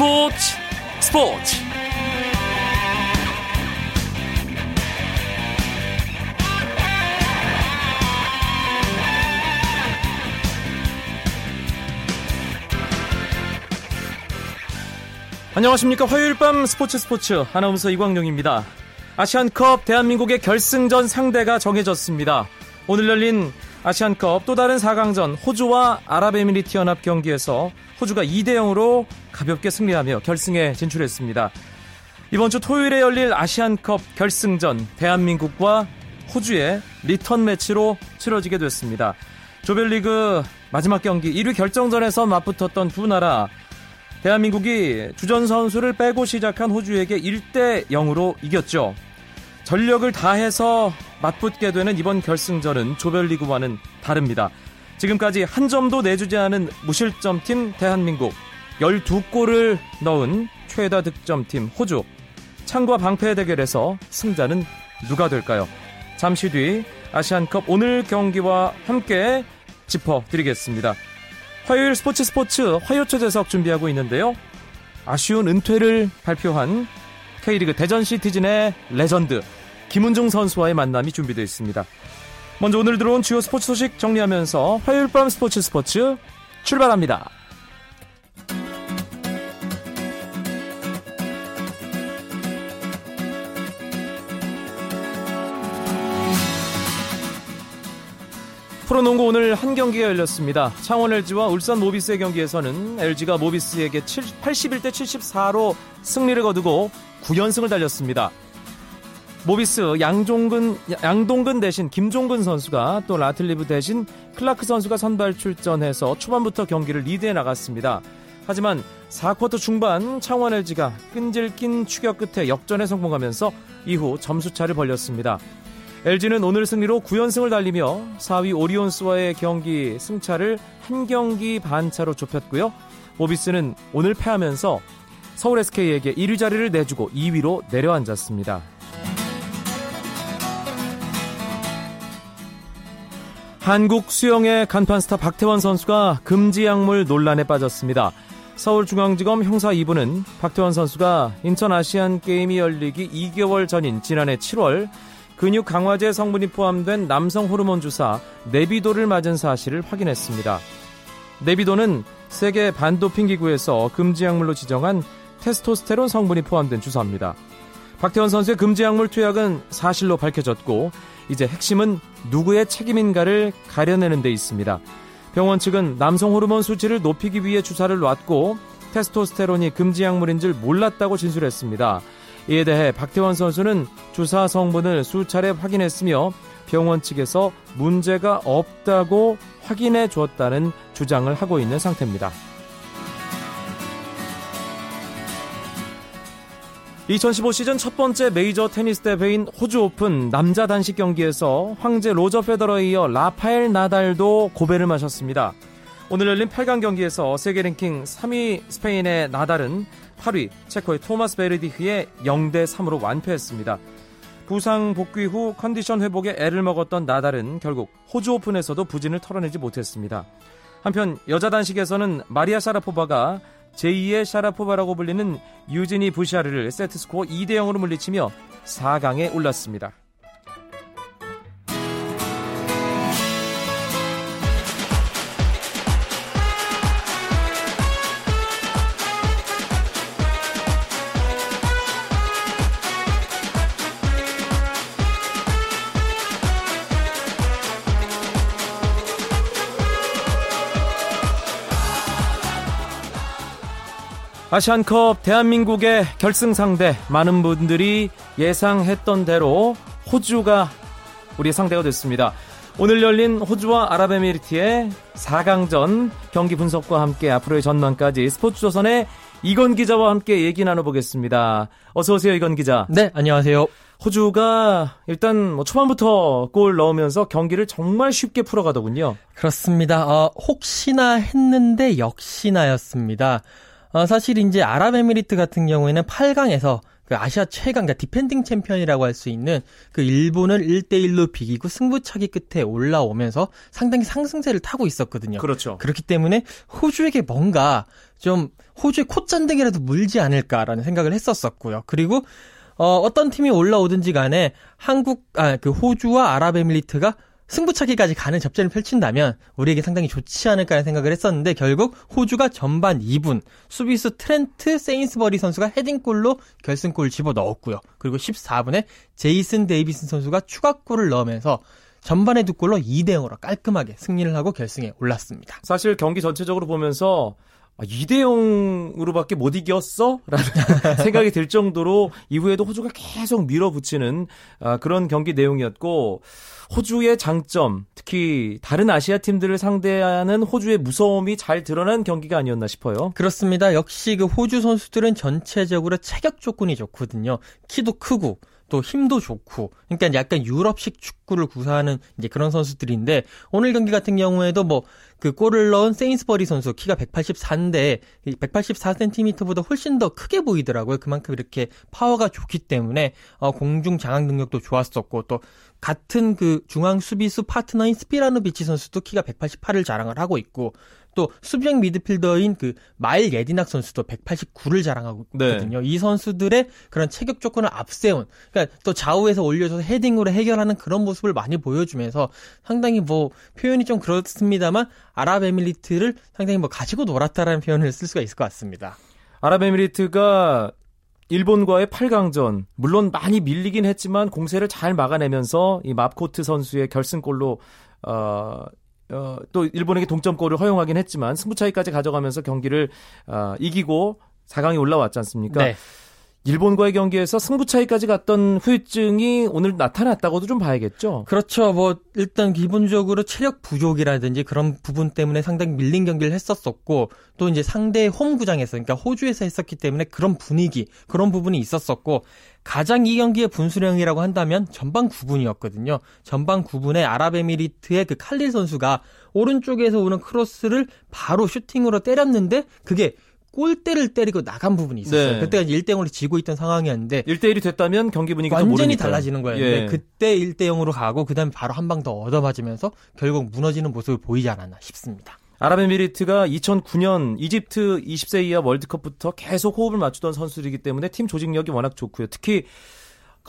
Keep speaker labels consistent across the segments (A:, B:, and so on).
A: 스포츠 스포츠. 안녕하십니까. 화요일 밤 스포츠 스포츠. 아나운서 이광용입니다. 아시안컵 대한민국의 결승전 상대가 정해졌습니다. 오늘 열린 아시안컵 또 다른 4강전 호주와 아랍에미리트 연합 경기에서 호주가 2대 0으로 가볍게 승리하며 결승에 진출했습니다. 이번 주 토요일에 열릴 아시안컵 결승전 대한민국과 호주의 리턴 매치로 치러지게 됐습니다. 조별리그 마지막 경기 1위 결정전에서 맞붙었던 두 나라 대한민국이 주전 선수를 빼고 시작한 호주에게 1대 0으로 이겼죠. 전력을 다해서 맞붙게 되는 이번 결승전은 조별리그와는 다릅니다. 지금까지 한 점도 내주지 않은 무실점 팀 대한민국 12골을 넣은 최다 득점팀 호주 창과 방패 대결에서 승자는 누가 될까요? 잠시 뒤 아시안컵 오늘 경기와 함께 짚어드리겠습니다. 화요일 스포츠 스포츠 화요 초대석 준비하고 있는데요. 아쉬운 은퇴를 발표한 K리그 대전 시티즌의 레전드 김은중 선수와의 만남이 준비되어 있습니다. 먼저 오늘 들어온 주요 스포츠 소식 정리하면서 화요일 밤 스포츠 스포츠 출발합니다. 프로농구 오늘 한 경기가 열렸습니다. 창원 LG와 울산 모비스의 경기에서는 LG가 모비스에게 81대 74로 승리를 거두고 9연승을 달렸습니다. 모비스 양종근 양동근 대신 김종근 선수가 또 라틀리프 대신 클라크 선수가 선발 출전해서 초반부터 경기를 리드해 나갔습니다. 하지만 4쿼터 중반 창원 LG가 끈질긴 추격 끝에 역전에 성공하면서 이후 점수차를 벌렸습니다. LG는 오늘 승리로 9연승을 달리며 4위 오리온스와의 경기 승차를 한 경기 반 차로 좁혔고요. 모비스는 오늘 패하면서 서울 SK에게 1위 자리를 내주고 2위로 내려앉았습니다. 한국 수영의 간판 스타 박태원 선수가 금지 약물 논란에 빠졌습니다. 서울중앙지검 형사 2부는 박태원 선수가 인천 아시안 게임이 열리기 2개월 전인 지난해 7월 근육 강화제 성분이 포함된 남성 호르몬 주사 네비도를 맞은 사실을 확인했습니다. 네비도는 세계 반도핑 기구에서 금지 약물로 지정한 테스토스테론 성분이 포함된 주사입니다. 박태원 선수의 금지 약물 투약은 사실로 밝혀졌고 이제 핵심은 누구의 책임인가를 가려내는 데 있습니다. 병원 측은 남성 호르몬 수치를 높이기 위해 주사를 놨고 테스토스테론이 금지 약물인 줄 몰랐다고 진술했습니다. 이에 대해 박태원 선수는 주사 성분을 수차례 확인했으며 병원 측에서 문제가 없다고 확인해 주었다는 주장을 하고 있는 상태입니다. 2015 시즌 첫 번째 메이저 테니스 대회인 호주 오픈 남자 단식 경기에서 황제 로저 페더러에 이어 라파엘 나달도 고배를 마셨습니다. 오늘 열린 8강 경기에서 세계 랭킹 3위 스페인의 나달은 8위 체코의 토마스 베르디흐에 0대 3으로 완패했습니다. 부상 복귀 후 컨디션 회복에 애를 먹었던 나달은 결국 호주 오픈에서도 부진을 털어내지 못했습니다. 한편 여자 단식에서는 마리아 샤라포바가 제2의 샤라포바라고 불리는 유진이 부샤르를 세트스코어 2대 0으로 물리치며 4강에 올랐습니다. 아시안컵 대한민국의 결승 상대 많은 분들이 예상했던 대로 호주가 우리 상대가 됐습니다. 오늘 열린 호주와 아랍에미리트의 4강전 경기 분석과 함께 앞으로의 전망까지 스포츠조선의 이건 기자와 함께 얘기 나눠보겠습니다. 어서 오세요, 이건 기자.
B: 네, 안녕하세요.
A: 호주가 일단 뭐 초반부터 골 넣으면서 경기를 정말 쉽게 풀어가더군요.
B: 그렇습니다. 어, 혹시나 했는데 역시나였습니다. 어, 사실 이제 아랍에미리트 같은 경우에는 8강에서 그 아시아 최강, 그러니까 디펜딩 챔피언이라고 할 수 있는 그 일본을 1대1로 비기고 승부차기 끝에 올라오면서 상당히 상승세를 타고 있었거든요.
A: 그렇죠.
B: 그렇기 때문에 호주에게 뭔가 좀 호주의 콧잔등이라도 물지 않을까라는 생각을 했었었고요. 그리고 어, 어떤 팀이 올라오든지 간에 한국, 아, 그 호주와 아랍에미리트가 승부차기까지 가는 접전을 펼친다면 우리에게 상당히 좋지 않을까 생각을 했었는데 결국 호주가 전반 2분 수비수 트렌트 세인스버리 선수가 헤딩골로 결승골을 집어 넣었고요. 그리고 14분에 제이슨 데이비슨 선수가 추가골을 넣으면서 전반에 두 골로 2대 0으로 깔끔하게 승리를 하고 결승에 올랐습니다.
A: 사실 경기 전체적으로 보면서 2대 아, 0으로밖에 못 이겼어? 라는 생각이 들 정도로 이후에도 호주가 계속 밀어붙이는 아, 그런 경기 내용이었고 호주의 장점, 특히 다른 아시아 팀들을 상대하는 호주의 무서움이 잘 드러난 경기가 아니었나 싶어요.
B: 그렇습니다. 역시 그 호주 선수들은 전체적으로 체격 조건이 좋거든요. 키도 크고 또 힘도 좋고 그러니까 약간 유럽식 축구를 구사하는 이제 그런 선수들인데 오늘 경기 같은 경우에도 뭐 그 골을 넣은 세인스버리 선수 키가 184인데 184cm보다 훨씬 더 크게 보이더라고요. 그만큼 이렇게 파워가 좋기 때문에 어 공중 장악 능력도 좋았었고 또 같은 그 중앙 수비수 파트너인 스피라노비치 선수도 키가 188을 자랑을 하고 있고 또 수비형 미드필더인 그 마일 예디낙 선수도 189를 자랑하고 네. 있거든요. 네. 이 선수들의 그런 체격 조건을 앞세운 그러니까 또 좌우에서 올려줘서 헤딩으로 해결하는 그런 모습을 많이 보여주면서 상당히 뭐 표현이 좀 그렇습니다만 아랍에미리트를 상당히 뭐 가지고 놀았다라는 표현을 쓸 수가 있을 것 같습니다.
A: 아랍에미리트가 일본과의 8강전 물론 많이 밀리긴 했지만 공세를 잘 막아내면서 이 맙코트 선수의 결승골로 어, 어, 또 일본에게 동점골을 허용하긴 했지만 승부 차이까지 가져가면서 경기를 어, 이기고 4강에 올라왔지 않습니까? 네. 일본과의 경기에서 승부 차이까지 갔던 후유증이 오늘 나타났다고도 좀 봐야겠죠.
B: 그렇죠. 뭐 일단 기본적으로 체력 부족이라든지 그런 부분 때문에 상당히 밀린 경기를 했었었고 또 이제 상대 홈구장에서 그러니까 호주에서 했었기 때문에 그런 분위기 그런 부분이 있었었고 가장 이 경기의 분수령이라고 한다면 전반 9분이었거든요. 전반 9분에 아랍에미리트의 그 칼릴 선수가 오른쪽에서 오는 크로스를 바로 슈팅으로 때렸는데 그게 골대를 때리고 나간 부분이 있었어요. 네. 그때가 1대 0으로 지고 있던 상황이었는데
A: 1대 1이 됐다면 경기 분위기가
B: 완전히 달라지는 거예요. 예. 그때 1대 0으로 가고 그다음에 바로 한 방 더 얻어맞으면서 결국 무너지는 모습을 보이지 않았나 싶습니다.
A: 아랍에미리트가 2009년 이집트 20세 이하 월드컵부터 계속 호흡을 맞추던 선수이기 때문에 팀 조직력이 워낙 좋고요. 특히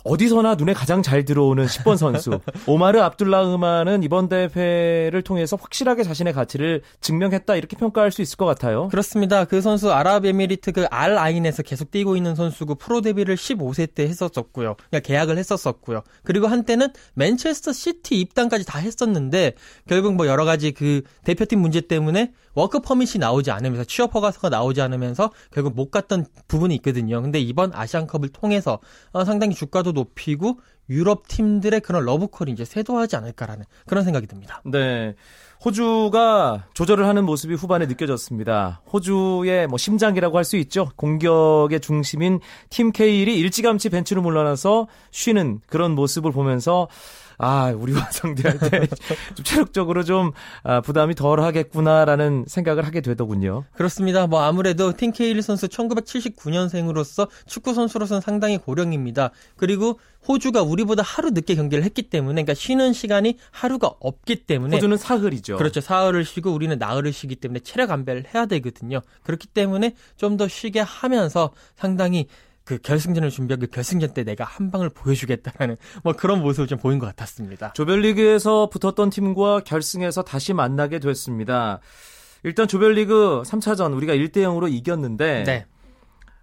A: 어디서나 눈에 가장 잘 들어오는 10번 선수 오마르 압둘라 흐만은 이번 대회를 통해서 확실하게 자신의 가치를 증명했다 이렇게 평가할 수 있을 것 같아요.
B: 그렇습니다. 그 선수 아랍에미리트 그 알 아인에서 계속 뛰고 있는 선수고 프로 데뷔를 15세 때 했었었고요. 그러니까 계약을 했었었고요. 그리고 한때는 맨체스터 시티 입단까지 다 했었는데 결국 뭐 여러 가지 그 대표팀 문제 때문에 워크 퍼밋이 나오지 않으면서 취업 허가서가 나오지 않으면서 결국 못 갔던 부분이 있거든요. 근데 이번 아시안컵을 통해서 어, 상당히 주가 도 높이고 유럽 팀들의 그런 러브콜이 이제 쇄도하지 않을까라는 그런 생각이 듭니다.
A: 네. 호주가 조절을 하는 모습이 후반에 느껴졌습니다. 호주의 뭐 심장이라고 할 수 있죠. 공격의 중심인 팀 케일이 일찌감치 벤치로 물러나서 쉬는 그런 모습을 보면서 아, 우리와 상대할 때 좀 체력적으로 좀 아, 부담이 덜 하겠구나라는 생각을 하게 되더군요.
B: 그렇습니다. 뭐 아무래도 팀 케일 선수 1979년생으로서 축구 선수로서는 상당히 고령입니다. 그리고 호주가 우리보다 하루 늦게 경기를 했기 때문에 그러니까 쉬는 시간이 하루가 없기 때문에
A: 호주는 사흘이죠.
B: 그렇죠. 사흘을 쉬고 우리는 나흘을 쉬기 때문에 체력 안배를 해야 되거든요. 그렇기 때문에 좀 더 쉬게 하면서 상당히 그 결승전을 준비하고 그 결승전 때 내가 한 방을 보여주겠다라는 뭐 그런 모습을 좀 보인 것 같았습니다.
A: 조별리그에서 붙었던 팀과 결승에서 다시 만나게 됐습니다. 일단 조별리그 3차전 우리가 1대 0으로 이겼는데 네.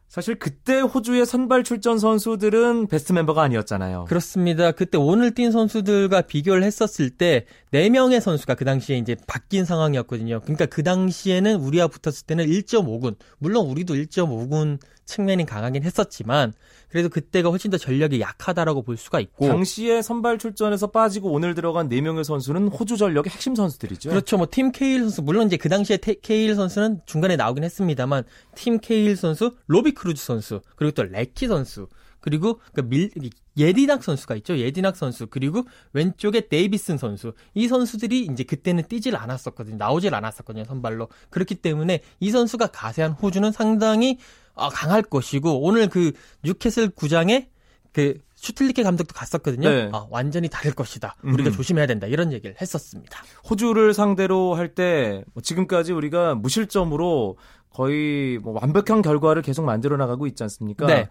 A: 사실 그때 호주의 선발 출전 선수들은 베스트 멤버가 아니었잖아요.
B: 그렇습니다. 그때 오늘 뛴 선수들과 비교를 했었을 때 4명의 선수가 그 당시에 이제 바뀐 상황이었거든요. 그러니까 그 당시에는 우리와 붙었을 때는 1.5군. 물론 우리도 1.5군 측면이 강하긴 했었지만 그래도 그때가 훨씬 더 전력이 약하다라고 볼 수가 있고
A: 당시에 선발 출전에서 빠지고 오늘 들어간 4명의 선수는 호주 전력의 핵심 선수들이죠.
B: 그렇죠. 뭐 팀 케일 선수 물론 이제 그 당시에 테, 케일 선수는 중간에 나오긴 했습니다만 팀 케일 선수, 로비 크루즈 선수, 그리고 또 레키 선수 그리고 그 밀, 예디낙 선수가 있죠. 예디낙 선수 그리고 왼쪽에 데이비슨 선수 이 선수들이 이제 그때는 뛰질 않았었거든요. 나오질 않았었거든요. 선발로 그렇기 때문에 이 선수가 가세한 호주는 상당히 어, 강할 것이고 오늘 그 뉴캐슬 구장에 그 슈틸리케 감독도 갔었거든요. 네. 아, 완전히 다를 것이다. 우리가 음. 조심해야 된다. 이런 얘기를 했었습니다.
A: 호주를 상대로 할때 뭐 지금까지 우리가 무실점으로 거의 뭐 완벽한 결과를 계속 만들어 나가고 있지 않습니까? 네.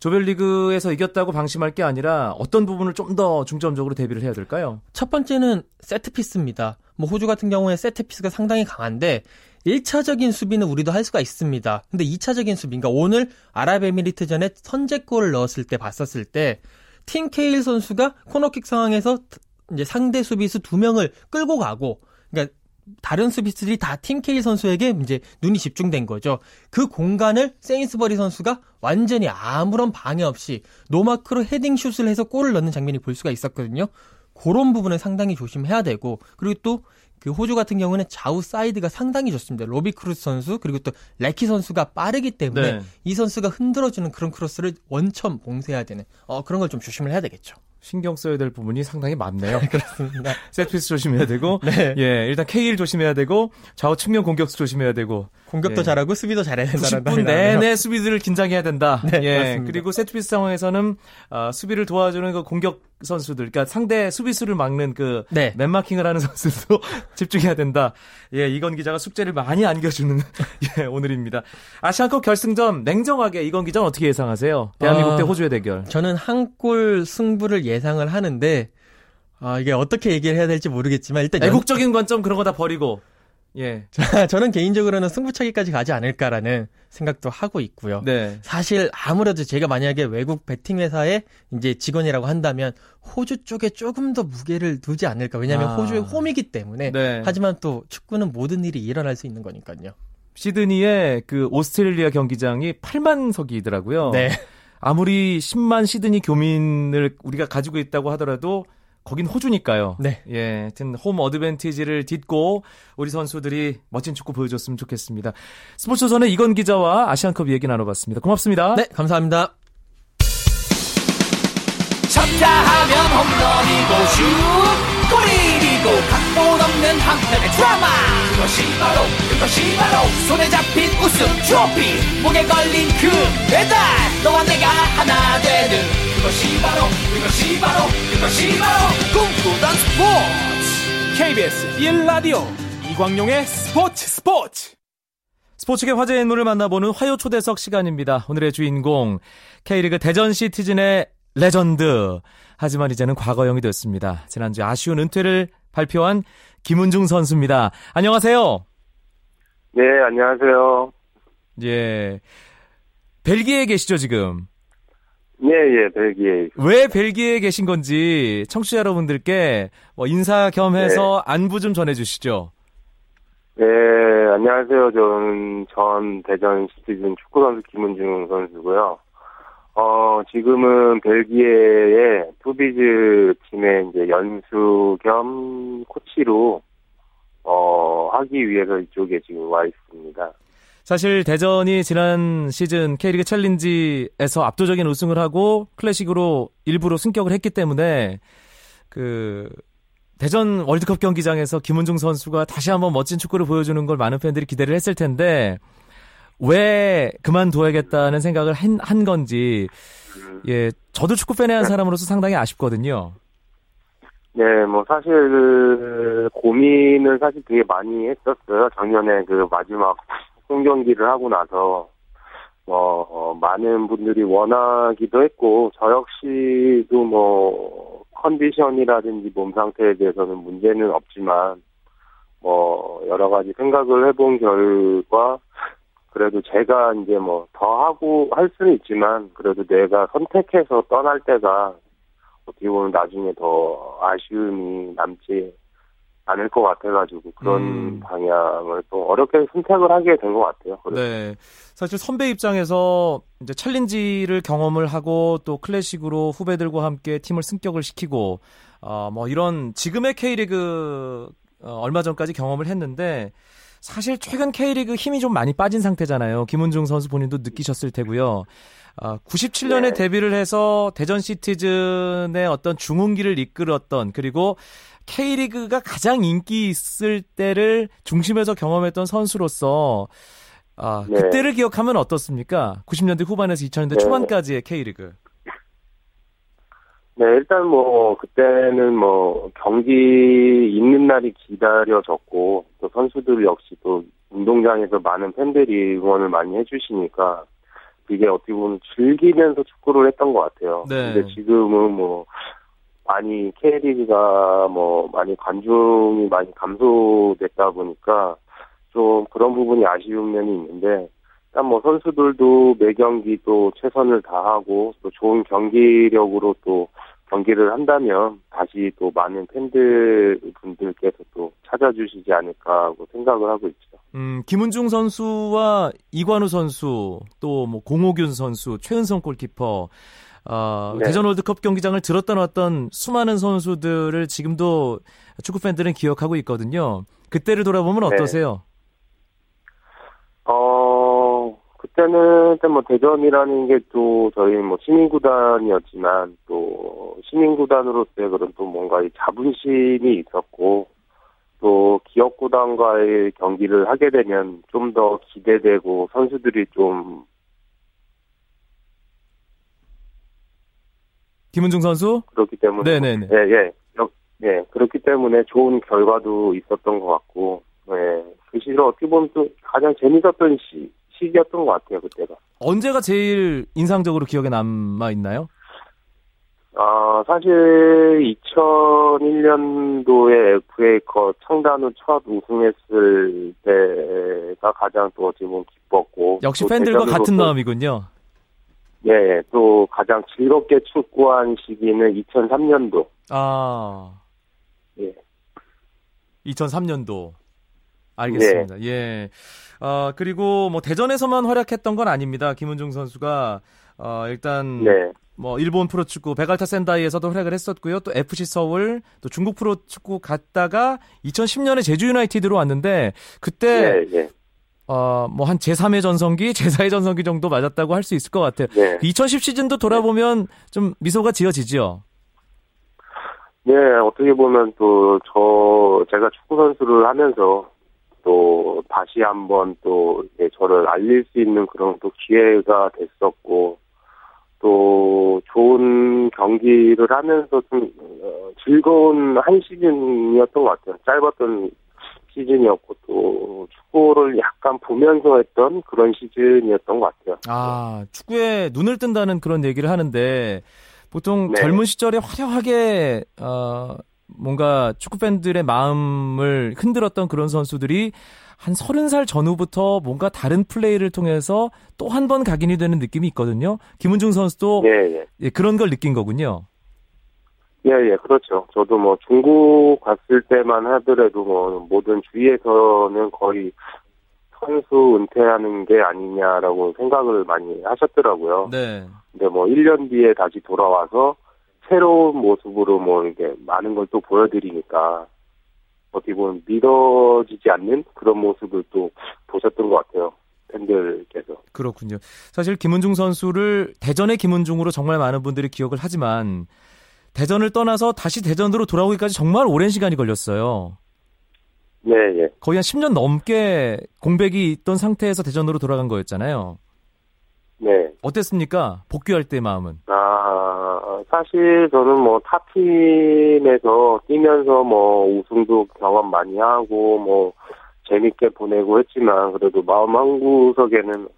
A: 조별리그에서 이겼다고 방심할 게 아니라 어떤 부분을 좀 더 중점적으로 대비를 해야 될까요?
B: 첫 번째는 세트피스입니다. 뭐 호주 같은 경우에 세트피스가 상당히 강한데 1차적인 수비는 우리도 할 수가 있습니다. 근데 2차적인 수비, 그러니까 오늘 아랍에미리트전에 선제골을 넣었을 때 봤었을 때 팀 케일 선수가 코너킥 상황에서 이제 상대 수비수 두 명을 끌고 가고 그러니까 다른 수비수들이 다 팀 케일 선수에게 이제 눈이 집중된 거죠. 그 공간을 세인스버리 선수가 완전히 아무런 방해 없이 노마크로 헤딩 슛을 해서 골을 넣는 장면이 볼 수가 있었거든요. 그런 부분을 상당히 조심해야 되고 그리고 또 그 호주 같은 경우는 좌우 사이드가 상당히 좋습니다. 로비 크루스 선수 그리고 또 레키 선수가 빠르기 때문에 네. 이 선수가 흔들어주는 그런 크로스를 원천 봉쇄해야 되는 어, 그런 걸 좀 조심을 해야 되겠죠.
A: 신경 써야 될 부분이 상당히 많네요.
B: 그렇습니다.
A: 세트피스 조심해야 되고, 네. 예, 일단 K1 조심해야 되고, 좌우 측면 공격수 조심해야 되고,
B: 공격도 예. 잘하고 수비도 잘해야 된다.
A: 90분 내내 수비들을 긴장해야 된다. 네, 예, 맞습니다. 그리고 세트피스 상황에서는 어, 수비를 도와주는 그 공격 선수들, 그러니까 상대 수비수를 막는 그 네. 맨마킹을 하는 선수도 집중해야 된다. 예, 이건 기자가 숙제를 많이 안겨주는 예, 오늘입니다. 아시안컵 결승전 냉정하게 이건 기자 어떻게 예상하세요? 대한민국 아, 대 호주의 대결.
B: 저는 한 골 승부를 예상을 하는데 아, 이게 어떻게 얘기를 해야 될지 모르겠지만 일단
A: 애국적인 관점 그런 거 다 버리고 예.
B: 저는 개인적으로는 승부차기까지 가지 않을까라는 생각도 하고 있고요. 네. 사실 아무래도 제가 만약에 외국 베팅 회사의 이제 직원이라고 한다면 호주 쪽에 조금 더 무게를 두지 않을까. 왜냐하면 아. 호주의 홈이기 때문에. 네. 하지만 또 축구는 모든 일이 일어날 수 있는 거니까요.
A: 시드니의 그 오스트레일리아 경기장이 8만 석이더라고요. 네. 아무리 10만 시드니 교민을 우리가 가지고 있다고 하더라도 거긴 호주니까요. 네. 예, 하여튼 홈 어드밴티지를 딛고 우리 선수들이 멋진 축구 보여줬으면 좋겠습니다. 스포츠조선의 이건 기자와 아시안컵 얘기 나눠봤습니다. 고맙습니다.
B: 네, 감사합니다.
C: 쳤다 하면 홈런이고 슛 골이고 각본 없는 한편의 드라마 그것이 바로 그것이 바로 손에 잡힌 우승 트로피 목에 걸린 그 배달 너와 내가 하나 되는 그것이 바로 그것이 바로 그것이 바로 꿈꾸던 스포츠 KBS 1라디오 이광용의 스포츠 스포츠
A: 스포츠계 화제 인물을 만나보는 화요 초대석 시간입니다. 오늘의 주인공 K리그 대전 시티즌의 레전드 하지만 이제는 과거형이 됐습니다. 지난주 아쉬운 은퇴를 발표한 김은중 선수입니다. 안녕하세요.
D: 네, 안녕하세요.
A: 예. 벨기에에 계시죠, 지금?
D: 예, 예, 벨기에.
A: 왜 벨기에에 계신 건지 청취자 여러분들께 뭐 인사 겸해서 네. 안부 좀 전해주시죠.
D: 네, 안녕하세요. 저는 전 대전 시티즌 축구선수 김은중 선수고요. 어, 지금은 벨기에의 투비즈 팀의 이제 연수 겸 코치로, 어, 하기 위해서 이쪽에 지금 와 있습니다.
A: 사실 대전이 지난 시즌 K리그 챌린지에서 압도적인 우승을 하고 클래식으로 일부러 승격을 했기 때문에 그 대전 월드컵 경기장에서 김은중 선수가 다시 한번 멋진 축구를 보여주는 걸 많은 팬들이 기대를 했을 텐데 왜 그만둬야겠다는 생각을 한, 한 건지 예 저도 축구 팬의 한 사람으로서 상당히 아쉽거든요.
D: 네, 뭐 사실 고민을 사실 되게 많이 했었어요. 작년에 그 마지막 홈경기를 하고 나서 뭐 어, 많은 분들이 원하기도 했고 저 역시도 뭐 컨디션이라든지 몸 상태에 대해서는 문제는 없지만 뭐 여러 가지 생각을 해본 결과 그래도 제가 이제 뭐 더 하고 할 수는 있지만 그래도 내가 선택해서 떠날 때가 어떻게 보면 나중에 더 아쉬움이 남지 않을 것 같아가지고 그런 음. 방향을 또 어렵게 선택을 하게 된 것 같아요.
A: 그래서. 네. 사실 선배 입장에서 이제 챌린지를 경험을 하고 또 클래식으로 후배들과 함께 팀을 승격을 시키고 어 뭐 이런 지금의 K리그 어, 얼마 전까지 경험을 했는데 사실 최근 K리그 힘이 좀 많이 빠진 상태잖아요. 김은중 선수 본인도 느끼셨을 테고요. 아, 97년에
D: 네.
A: 데뷔를 해서 대전 시티즌의 어떤 중흥기를 이끌었던 그리고 K리그가 가장 인기 있을 때를 중심에서 경험했던 선수로서 아,
D: 네.
A: 그때를 기억하면 어떻습니까? 90년대 후반에서 2000년대
D: 네.
A: 초반까지의 K리그.
D: 네, 일단 뭐, 그때는 뭐, 경기 있는 날이 기다려졌고, 또 선수들 역시 또 운동장에서 많은 팬들이 응원을 많이 해주시니까, 이게 어떻게 보면 즐기면서 축구를 했던 것 같아요.
A: 네.
D: 근데 지금은 뭐, 많이 K리그가 뭐, 많이 관중이 많이 감소됐다 보니까, 좀 그런 부분이 아쉬운 면이 있는데, 일단 뭐 선수들도 매 경기 또 최선을 다하고 또 좋은 경기력으로 또 경기를 한다면 다시 또 많은 팬들 분들께서 또 찾아주시지 않을까 하고 생각을 하고 있죠.
A: 음, 김은중 선수와 이관우 선수, 또 뭐 공호균 선수, 최은성 골키퍼, 어,
D: 네.
A: 대전 월드컵 경기장을 들었다 놨던 수많은 선수들을 지금도 축구 팬들은 기억하고 있거든요. 그때를 돌아보면
D: 네.
A: 어떠세요?
D: 어, 그때는 일단 뭐 대전이라는 게 또 저희 뭐 시민구단이었지만 또 시민구단으로서의 그런 또 뭔가 이 자부심이 있었고 또 기업구단과의 경기를 하게 되면 좀 더 기대되고 선수들이 좀
A: 김은중 선수?
D: 그렇기 때문에
A: 네네네.
D: 예, 예. 여- 예, 그렇기 때문에 좋은 결과도 있었던 것 같고, 예. 그 시절 어떻게 보면 또 가장 재밌었던 시, 시기였던 것 같아요, 그때가.
A: 언제가 제일 인상적으로 기억에 남아 있나요?
D: 아, 사실 2001년도에 FA컵 창단 후 첫 우승했을 때가 가장 또 어찌 보면 기뻤고.
A: 역시
D: 또
A: 팬들과 같은
D: 또-
A: 마음이군요.
D: 예, 예. 또 가장 즐겁게 축구한 시기는 2003년도.
A: 아,
D: 예.
A: 2003년도. 알겠습니다. 예. 어, 그리고 뭐 대전에서만 활약했던 건 아닙니다. 김은중 선수가 어, 일단
D: 네.
A: 뭐 일본 프로축구 베갈타 센다이에서도 활약을 했었고요. 또 FC 서울, 또 중국 프로축구 갔다가 2010년에 제주 유나이티드로 왔는데 그때
D: 예, 예.
A: 어, 뭐 한 제3의 전성기, 제4의 전성기 정도 맞았다고 할 수 있을 것 같아요.
D: 네.
A: 2010 시즌도 돌아보면 좀 미소가 지어지죠.
D: 네, 어떻게 보면 또 저 제가 축구 선수를 하면서 또 다시 한번 또 저를 알릴 수 있는 그런 또 기회가 됐었고 또 좋은 경기를 하면서 좀 어, 즐거운 한 시즌이었던 것 같아요. 짧았던 시즌이었고 또 축구를 약간 보면서 했던 그런 시즌이었던 것 같아요.
A: 아, 축구에 눈을 뜬다는 그런 얘기를 하는데 보통
D: 네.
A: 젊은 시절에 화려하게 어 뭔가 축구 팬들의 마음을 흔들었던 그런 선수들이 한 서른 살 전후부터 뭔가 다른 플레이를 통해서 또 한 번 각인이 되는 느낌이 있거든요. 김은중 선수도
D: 예, 예.
A: 예, 그런 걸 느낀 거군요.
D: 예, 예, 그렇죠. 저도 뭐 중국 갔을 때만 하더라도 뭐 모든 주위에서는 거의 선수 은퇴하는 게 아니냐라고 생각을 많이 하셨더라고요.
A: 네.
D: 근데 뭐 1년 뒤에 다시 돌아와서 새로운 모습으로 뭐 이게 많은 걸 또 보여드리니까 어떻게 보면 믿어지지 않는 그런 모습을 또 보셨던 것 같아요. 팬들께서.
A: 그렇군요. 사실 김은중 선수를 대전의 김은중으로 정말 많은 분들이 기억을 하지만 대전을 떠나서 다시 대전으로 돌아오기까지 정말 오랜 시간이 걸렸어요.
D: 네, 예.
A: 거의 한 10년 넘게 공백이 있던 상태에서 대전으로 돌아간 거였잖아요.
D: 네.
A: 어땠습니까? 복귀할 때 마음은.
D: 아, 사실 저는 뭐 타팀에서 뛰면서 뭐 우승도 경험 많이 하고 뭐 재밌게 보내고 했지만 그래도 마음 한 구석에는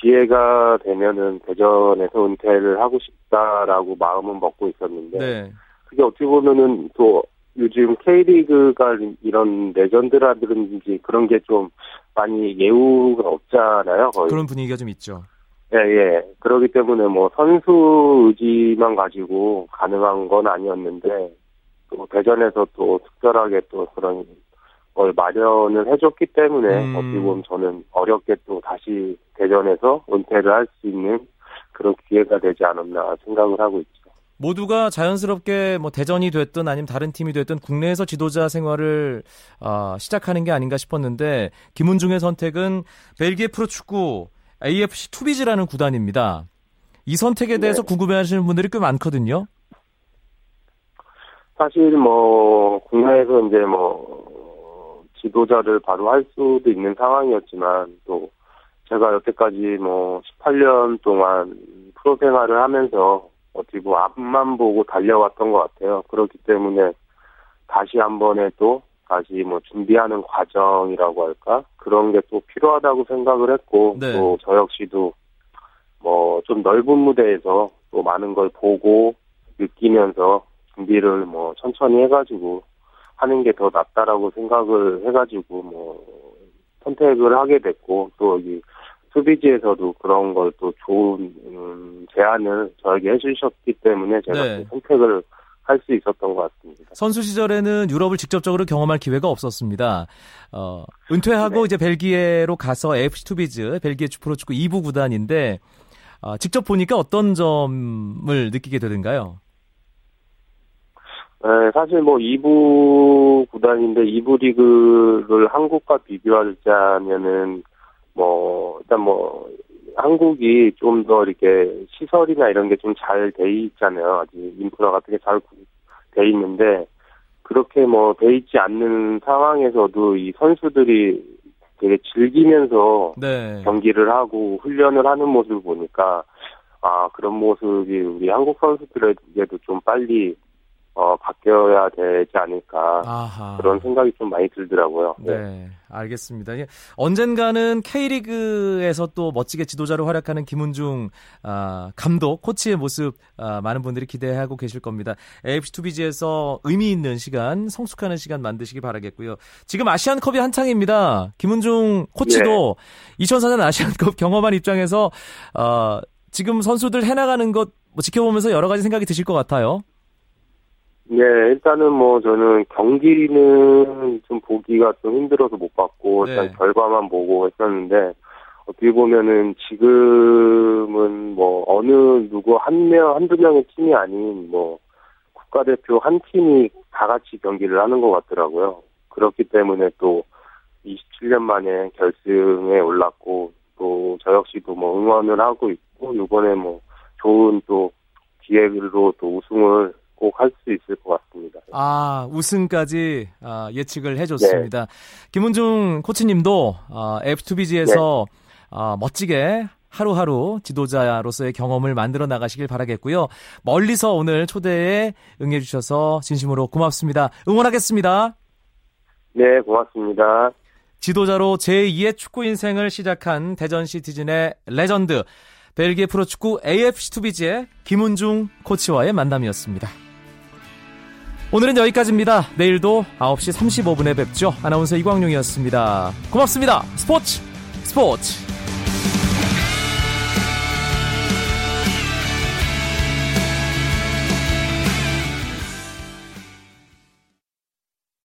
D: 기회가 되면은 대전에서 은퇴를 하고 싶다라고 마음은 먹고 있었는데
A: 네.
D: 그게 어떻게 보면은 또 요즘 K리그가 이런 레전드라든지 그런 게 좀 많이 예우가 없잖아요. 거의.
A: 그런 분위기가 좀 있죠.
D: 예, 예. 그렇기 때문에 뭐 선수 의지만 가지고 가능한 건 아니었는데 또 대전에서 또 특별하게 또 그런 걸 마련을 해줬기 때문에
A: 음.
D: 어떻게 보면 저는 어렵게 또 다시 대전에서 은퇴를 할 수 있는 그런 기회가 되지 않았나 생각을 하고 있죠.
A: 모두가 자연스럽게 뭐 대전이 됐든 아니면 다른 팀이 됐든 국내에서 지도자 생활을 어, 시작하는 게 아닌가 싶었는데 김은중의 선택은 벨기에 프로축구 AFC 투비즈라는 구단입니다. 이 선택에 대해서
D: 네.
A: 궁금해하시는 분들이 꽤 많거든요.
D: 사실 뭐 국내에서 이제 뭐 지도자를 바로 할 수도 있는 상황이었지만 또 제가 여태까지 뭐 18년 동안 프로 생활을 하면서 어떻게 뭐 앞만 보고 달려왔던 것 같아요. 그렇기 때문에 다시 한 번에 또 다시 뭐 준비하는 과정이라고 할까 그런 게 또 필요하다고 생각을 했고
A: 네.
D: 또저 역시도 뭐 좀 넓은 무대에서 또 많은 걸 보고 느끼면서 준비를 뭐 천천히 해가지고 하는 게 더 낫다라고 생각을 해가지고 뭐 선택을 하게 됐고 또이 수비지에서도 그런 걸 또 좋은 음, 제안을 저에게 해주셨기 때문에 제가
A: 네.
D: 또 선택을 할 수 있었던 것 같습니다.
A: 선수 시절에는 유럽을 직접적으로 경험할 기회가 없었습니다. 어, 은퇴하고 이제 벨기에로 가서 AFC 투비즈, 벨기에 프로축구 2부 구단인데 어, 직접 보니까 어떤 점을 느끼게 되던가요?
D: 네, 사실 뭐 2부 구단인데 2부 리그를 한국과 비교하자면은 뭐 일단 뭐 한국이 좀 더 이렇게 시설이나 이런 게 좀 잘 돼 있잖아요. 아직 인프라가 되게 잘 돼 있는데 그렇게 뭐 돼 있지 않는 상황에서도 이 선수들이 되게 즐기면서
A: 네.
D: 경기를 하고 훈련을 하는 모습을 보니까 아 그런 모습이 우리 한국 선수들에게도 좀 빨리 어 바뀌어야 되지 않을까
A: 아하.
D: 그런 생각이 좀 많이 들더라고요.
A: 네, 알겠습니다. 예, 언젠가는 K리그에서 또 멋지게 지도자로 활약하는 김은중 아, 감독, 코치의 모습 아, 많은 분들이 기대하고 계실 겁니다. AFC 투비지에서 의미 있는 시간, 성숙하는 시간 만드시기 바라겠고요. 지금 아시안컵이 한창입니다. 김은중 코치도 2004년 아시안컵 경험한 입장에서 어, 지금 선수들 해나가는 것 뭐 지켜보면서 여러 가지 생각이 드실 것 같아요.
D: 네, 일단은 뭐 저는 경기는 좀 보기가 좀 힘들어서 못 봤고 일단
A: 네.
D: 결과만 보고 했었는데 어떻게 보면은 지금은 뭐 어느 누구 한 명, 한두 명의 팀이 아닌 뭐 국가대표 한 팀이 다 같이 경기를 하는 것 같더라고요. 그렇기 때문에 또 27년 만에 결승에 올랐고 또 저 역시도 뭐 응원을 하고 있고 이번에 뭐 좋은 또 기회로 또 우승을 꼭 할 수 있을 것 같습니다.
A: 아, 우승까지 아, 예측을 해줬습니다. 김은중 코치님도 아, AFC 투비즈에서 아, 멋지게 하루하루 지도자로서의 경험을 만들어 나가시길 바라겠고요. 멀리서 오늘 초대에 응해주셔서 진심으로 고맙습니다. 응원하겠습니다.
D: 네, 고맙습니다.
A: 지도자로 제2의 축구 인생을 시작한 대전 시티즌의 레전드 벨기에 프로축구 AFC 투비즈의 김은중 코치와의 만남이었습니다. 오늘은 여기까지입니다. 내일도 9시 35분에 뵙죠. 아나운서 이광용이었습니다. 고맙습니다. 스포츠 스포츠